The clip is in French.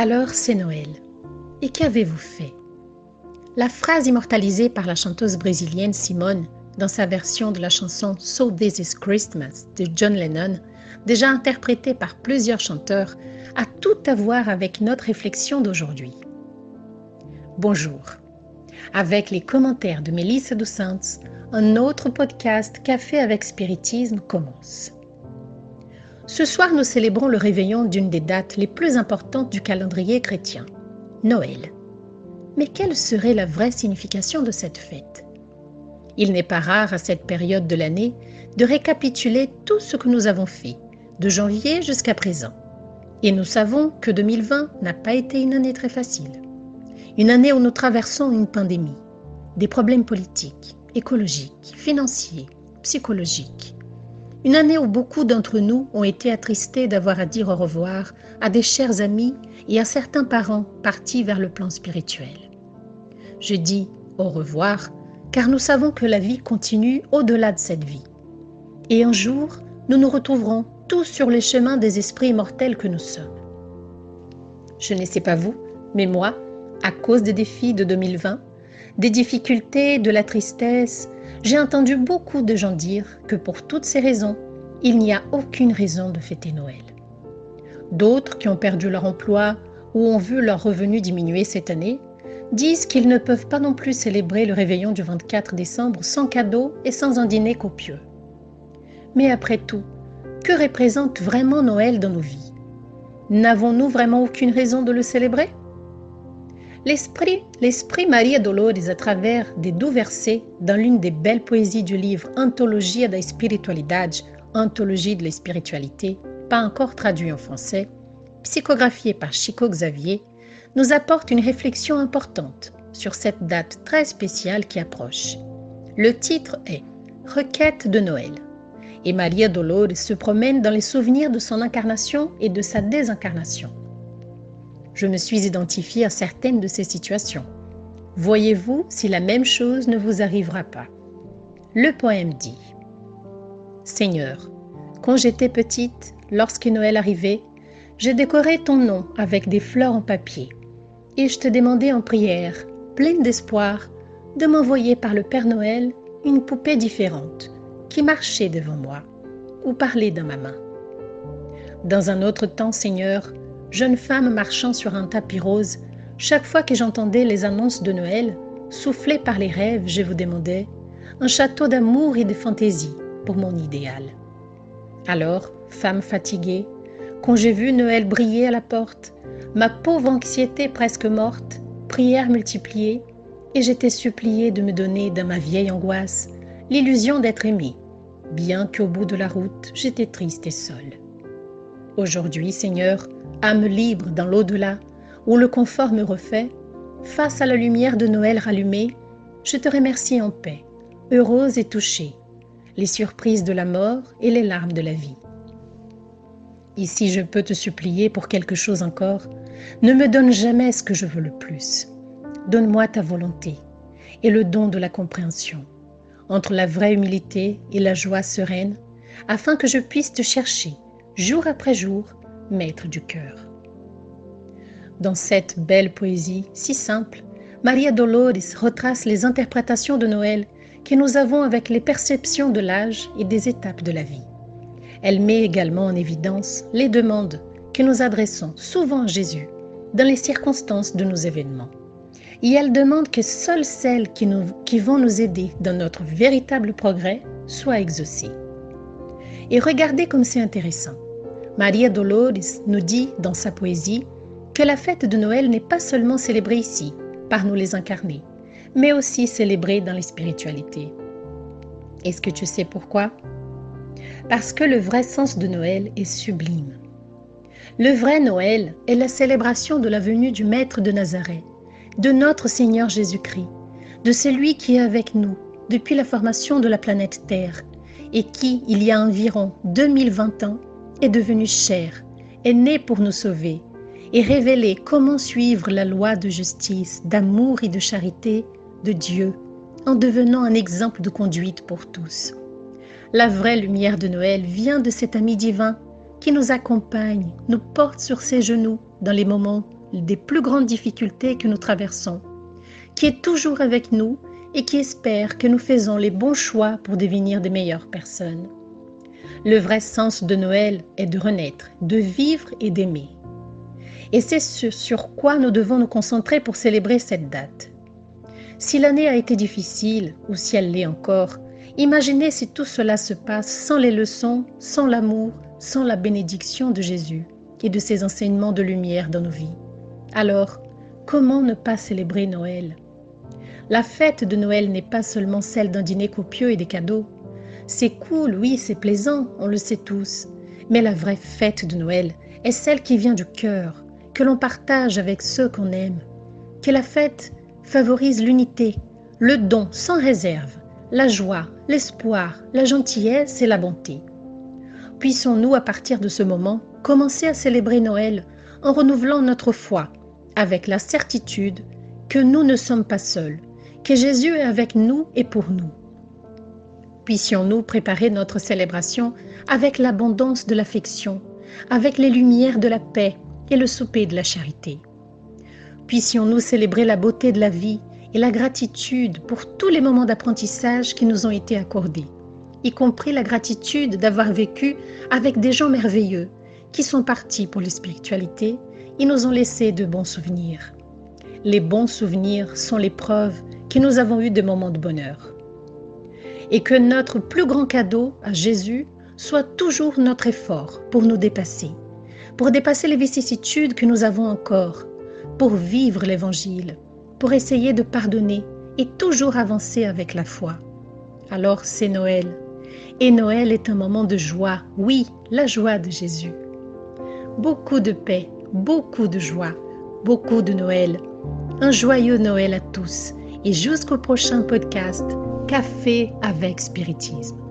Alors c'est Noël. Et qu'avez-vous fait? La phrase immortalisée par la chanteuse brésilienne Simone dans sa version de la chanson So This Is Christmas de John Lennon, déjà interprétée par plusieurs chanteurs, a tout à voir avec notre réflexion d'aujourd'hui. Bonjour. Avec les commentaires de Mélissa dos un autre podcast Café avec Spiritisme commence. Ce soir, nous célébrons le réveillon d'une des dates les plus importantes du calendrier chrétien, Noël. Mais quelle serait la vraie signification de cette fête? Il n'est pas rare à cette période de l'année de récapituler tout ce que nous avons fait, de janvier jusqu'à présent. Et nous savons que 2020 n'a pas été une année très facile. Une année où nous traversons une pandémie, des problèmes politiques, écologiques, financiers, psychologiques, une année où beaucoup d'entre nous ont été attristés d'avoir à dire au revoir à des chers amis et à certains parents partis vers le plan spirituel. Je dis au revoir car nous savons que la vie continue au-delà de cette vie. Et un jour, nous nous retrouverons tous sur les chemins des esprits immortels que nous sommes. Je ne sais pas vous, mais moi, à cause des défis de 2020, des difficultés, de la tristesse, j'ai entendu beaucoup de gens dire que pour toutes ces raisons, il n'y a aucune raison de fêter Noël. D'autres qui ont perdu leur emploi ou ont vu leur revenu diminuer cette année disent qu'ils ne peuvent pas non plus célébrer le réveillon du 24 décembre sans cadeau et sans un dîner copieux. Mais après tout, que représente vraiment Noël dans nos vies? N'avons-nous vraiment aucune raison de le célébrer? L'esprit, l'esprit Maria Dolores, à travers des doux versets dans l'une des belles poésies du livre Antologia da Espiritualidade, Anthologie de la spiritualité, pas encore traduit en français, psychographié par Chico Xavier, nous apporte une réflexion importante sur cette date très spéciale qui approche. Le titre est Requête de Noël et Maria Dolores se promène dans les souvenirs de son incarnation et de sa désincarnation je me suis identifiée à certaines de ces situations. Voyez-vous si la même chose ne vous arrivera pas. Le poème dit Seigneur, quand j'étais petite, lorsque Noël arrivait, j'ai décoré ton nom avec des fleurs en papier, et je te demandais en prière, pleine d'espoir, de m'envoyer par le Père Noël une poupée différente, qui marchait devant moi, ou parlait dans ma main. Dans un autre temps, Seigneur, jeune femme marchant sur un tapis rose, chaque fois que j'entendais les annonces de Noël, soufflées par les rêves, je vous demandais un château d'amour et de fantaisie pour mon idéal. Alors, femme fatiguée, quand j'ai vu Noël briller à la porte, ma pauvre anxiété presque morte, prière multipliée, et j'étais suppliée de me donner dans ma vieille angoisse l'illusion d'être aimée, bien qu'au bout de la route, j'étais triste et seule. Aujourd'hui, Seigneur, âme libre dans l'au-delà, où le confort me refait, face à la lumière de Noël rallumée, je te remercie en paix, heureuse et touchée, les surprises de la mort et les larmes de la vie. Ici, je peux te supplier pour quelque chose encore, ne me donne jamais ce que je veux le plus. Donne-moi ta volonté et le don de la compréhension, entre la vraie humilité et la joie sereine, afin que je puisse te chercher, jour après jour, maître du cœur. Dans cette belle poésie si simple, Maria Dolores retrace les interprétations de Noël que nous avons avec les perceptions de l'âge et des étapes de la vie. Elle met également en évidence les demandes que nous adressons souvent à Jésus dans les circonstances de nos événements. Et elle demande que seules celles qui, qui vont nous aider dans notre véritable progrès soient exaucées. Et regardez comme c'est intéressant. Maria Dolores nous dit dans sa poésie que la fête de Noël n'est pas seulement célébrée ici, par nous les incarnés, mais aussi célébrée dans les spiritualités. Est-ce que tu sais pourquoi? Parce que le vrai sens de Noël est sublime. Le vrai Noël est la célébration de la venue du Maître de Nazareth, de notre Seigneur Jésus-Christ, de celui qui est avec nous depuis la formation de la planète Terre et qui, il y a environ 2020 ans, est devenu chair, est né pour nous sauver et révéler comment suivre la loi de justice, d'amour et de charité de Dieu en devenant un exemple de conduite pour tous. La vraie lumière de Noël vient de cet ami divin qui nous accompagne, nous porte sur ses genoux dans les moments des plus grandes difficultés que nous traversons, qui est toujours avec nous et qui espère que nous faisons les bons choix pour devenir des meilleures personnes. Le vrai sens de Noël est de renaître, de vivre et d'aimer. Et c'est ce sur quoi nous devons nous concentrer pour célébrer cette date. Si l'année a été difficile, ou si elle l'est encore, imaginez si tout cela se passe sans les leçons, sans l'amour, sans la bénédiction de Jésus et de ses enseignements de lumière dans nos vies. Alors, comment ne pas célébrer Noël? La fête de Noël n'est pas seulement celle d'un dîner copieux et des cadeaux. C'est cool, oui, c'est plaisant, on le sait tous. Mais la vraie fête de Noël est celle qui vient du cœur, que l'on partage avec ceux qu'on aime. Que la fête favorise l'unité, le don sans réserve, la joie, l'espoir, la gentillesse et la bonté. Puissons-nous, à partir de ce moment, commencer à célébrer Noël en renouvelant notre foi, avec la certitude que nous ne sommes pas seuls, que Jésus est avec nous et pour nous. Puissions-nous préparer notre célébration avec l'abondance de l'affection, avec les lumières de la paix et le souper de la charité. Puissions-nous célébrer la beauté de la vie et la gratitude pour tous les moments d'apprentissage qui nous ont été accordés, y compris la gratitude d'avoir vécu avec des gens merveilleux qui sont partis pour les spiritualités et nous ont laissé de bons souvenirs. Les bons souvenirs sont les preuves que nous avons eu des moments de bonheur. Et que notre plus grand cadeau à Jésus soit toujours notre effort pour nous dépasser, pour dépasser les vicissitudes que nous avons encore, pour vivre l'Évangile, pour essayer de pardonner et toujours avancer avec la foi. Alors c'est Noël. Et Noël est un moment de joie, oui, la joie de Jésus. Beaucoup de paix, beaucoup de joie, beaucoup de Noël. Un joyeux Noël à tous et jusqu'au prochain podcast Café avec Spiritisme.